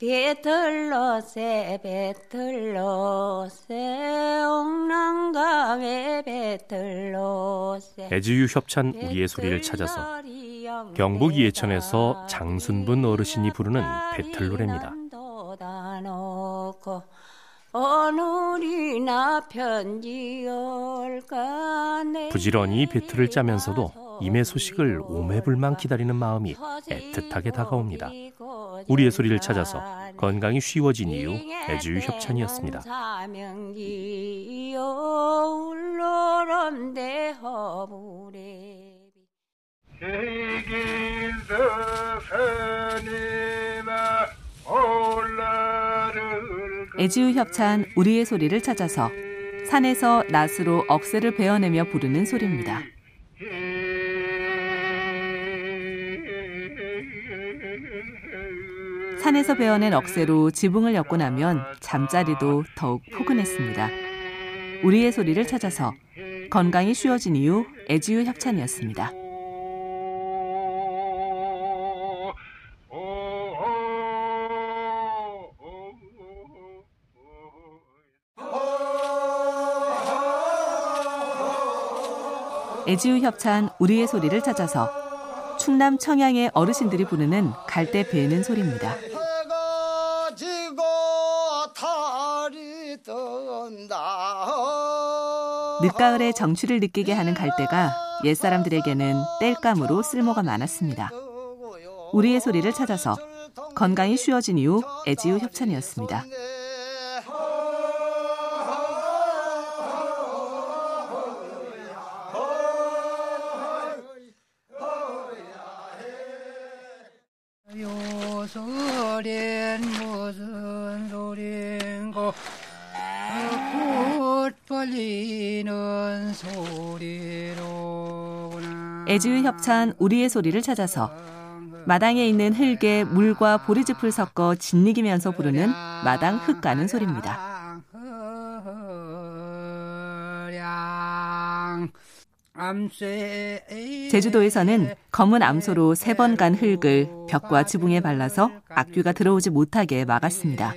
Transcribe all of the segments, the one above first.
배틀로새 배틀로새 옥랑강에 배틀로새 애지유 협찬 우리의 소리를 찾아서 경북 이해천에서 장순분 어르신이 부르는 배틀 노래입니다. 부지런히 배틀을 짜면서도 임의 소식을 오매불망 기다리는 마음이 애틋하게 다가옵니다. 우리의 소리를 찾아서 건강이 쉬워진 이유 애주유 협찬이었습니다. 애지우 협찬 우리의 소리를 찾아서 산에서 낫으로 억새를 베어내며 부르는 소리입니다. 산에서 베어낸 억새로 지붕을 엮고 나면 잠자리도 더욱 포근했습니다. 우리의 소리를 찾아서 건강이 쉬워진 이유 애지유 협찬이었습니다. 애지우 협찬 우리의 소리를 찾아서 충남 청양의 어르신들이 부르는 갈대 베는 소리입니다. 늦가을의 정취를 느끼게 하는 갈대가 옛사람들에게는 땔감으로 쓸모가 많았습니다. 우리의 소리를 찾아서 건강이 쉬워진 이후 애지우 협찬이었습니다. 소린 무슨 소린고 꽃 벌리는 소리로구나 애지의 협찬 우리의 소리를 찾아서 마당에 있는 흙에 물과 보리즙을 섞어 짓이기면서 부르는 마당 흙 가는 소리입니다. 제주도에서는 검은 암소로 세 번 간 흙을 벽과 지붕에 발라서 악귀가 들어오지 못하게 막았습니다.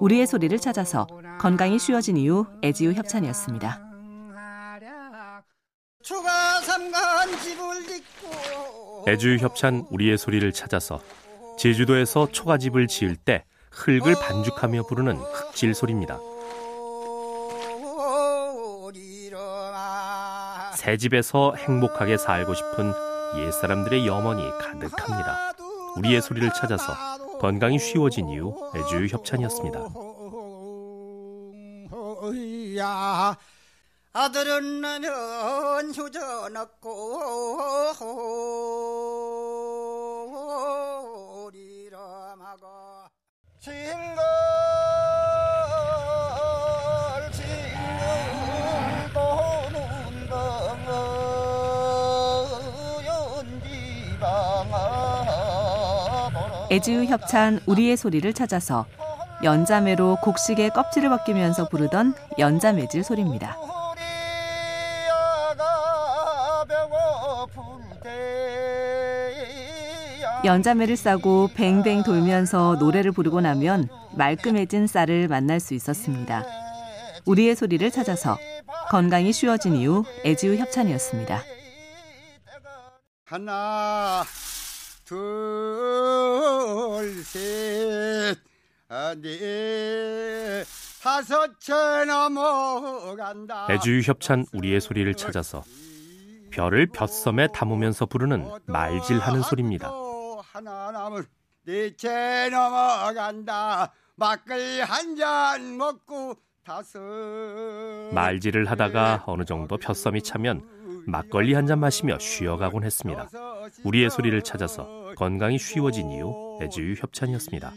우리의 소리를 찾아서 건강이 쉬워진 이후 애지우 협찬이었습니다. 애지우 협찬 우리의 소리를 찾아서 제주도에서 초가집을 지을 때 흙을 반죽하며 부르는 흙질 소리입니다. 새 집에서 행복하게 살고 싶은 옛사람들의 염원이 가득합니다. 우리의 소리를 찾아서 건강이 쉬워진 이유 애주유 협찬이었습니다. 아들은 나면 효전 없고 리람하고 친구 애지우 협찬 우리의 소리를 찾아서 연자매로 곡식의 껍질을 벗기면서 부르던 연자매질 소리입니다. 연자매를 싸고 뱅뱅 돌면서 노래를 부르고 나면 말끔해진 쌀을 만날 수 있었습니다. 우리의 소리를 찾아서 건강이 쉬워진 이후 애지우 협찬이었습니다. 하나 둘셋. 넷 다섯째 넘어간다. 애주유 협찬 우리의 소리를 찾아서 별을 볕섬에 담으면서 부르는 말질하는 소리입니다. 하나 남을 넷째 넘어간다. 막걸리 한잔 먹고 다섯 말질을 하다가 어느 정도 볕섬이 차면 막걸리 한 잔 마시며 쉬어가곤 했습니다. 우리의 소리를 찾아서 건강이 쉬워진 이유 애지유 협찬이었습니다.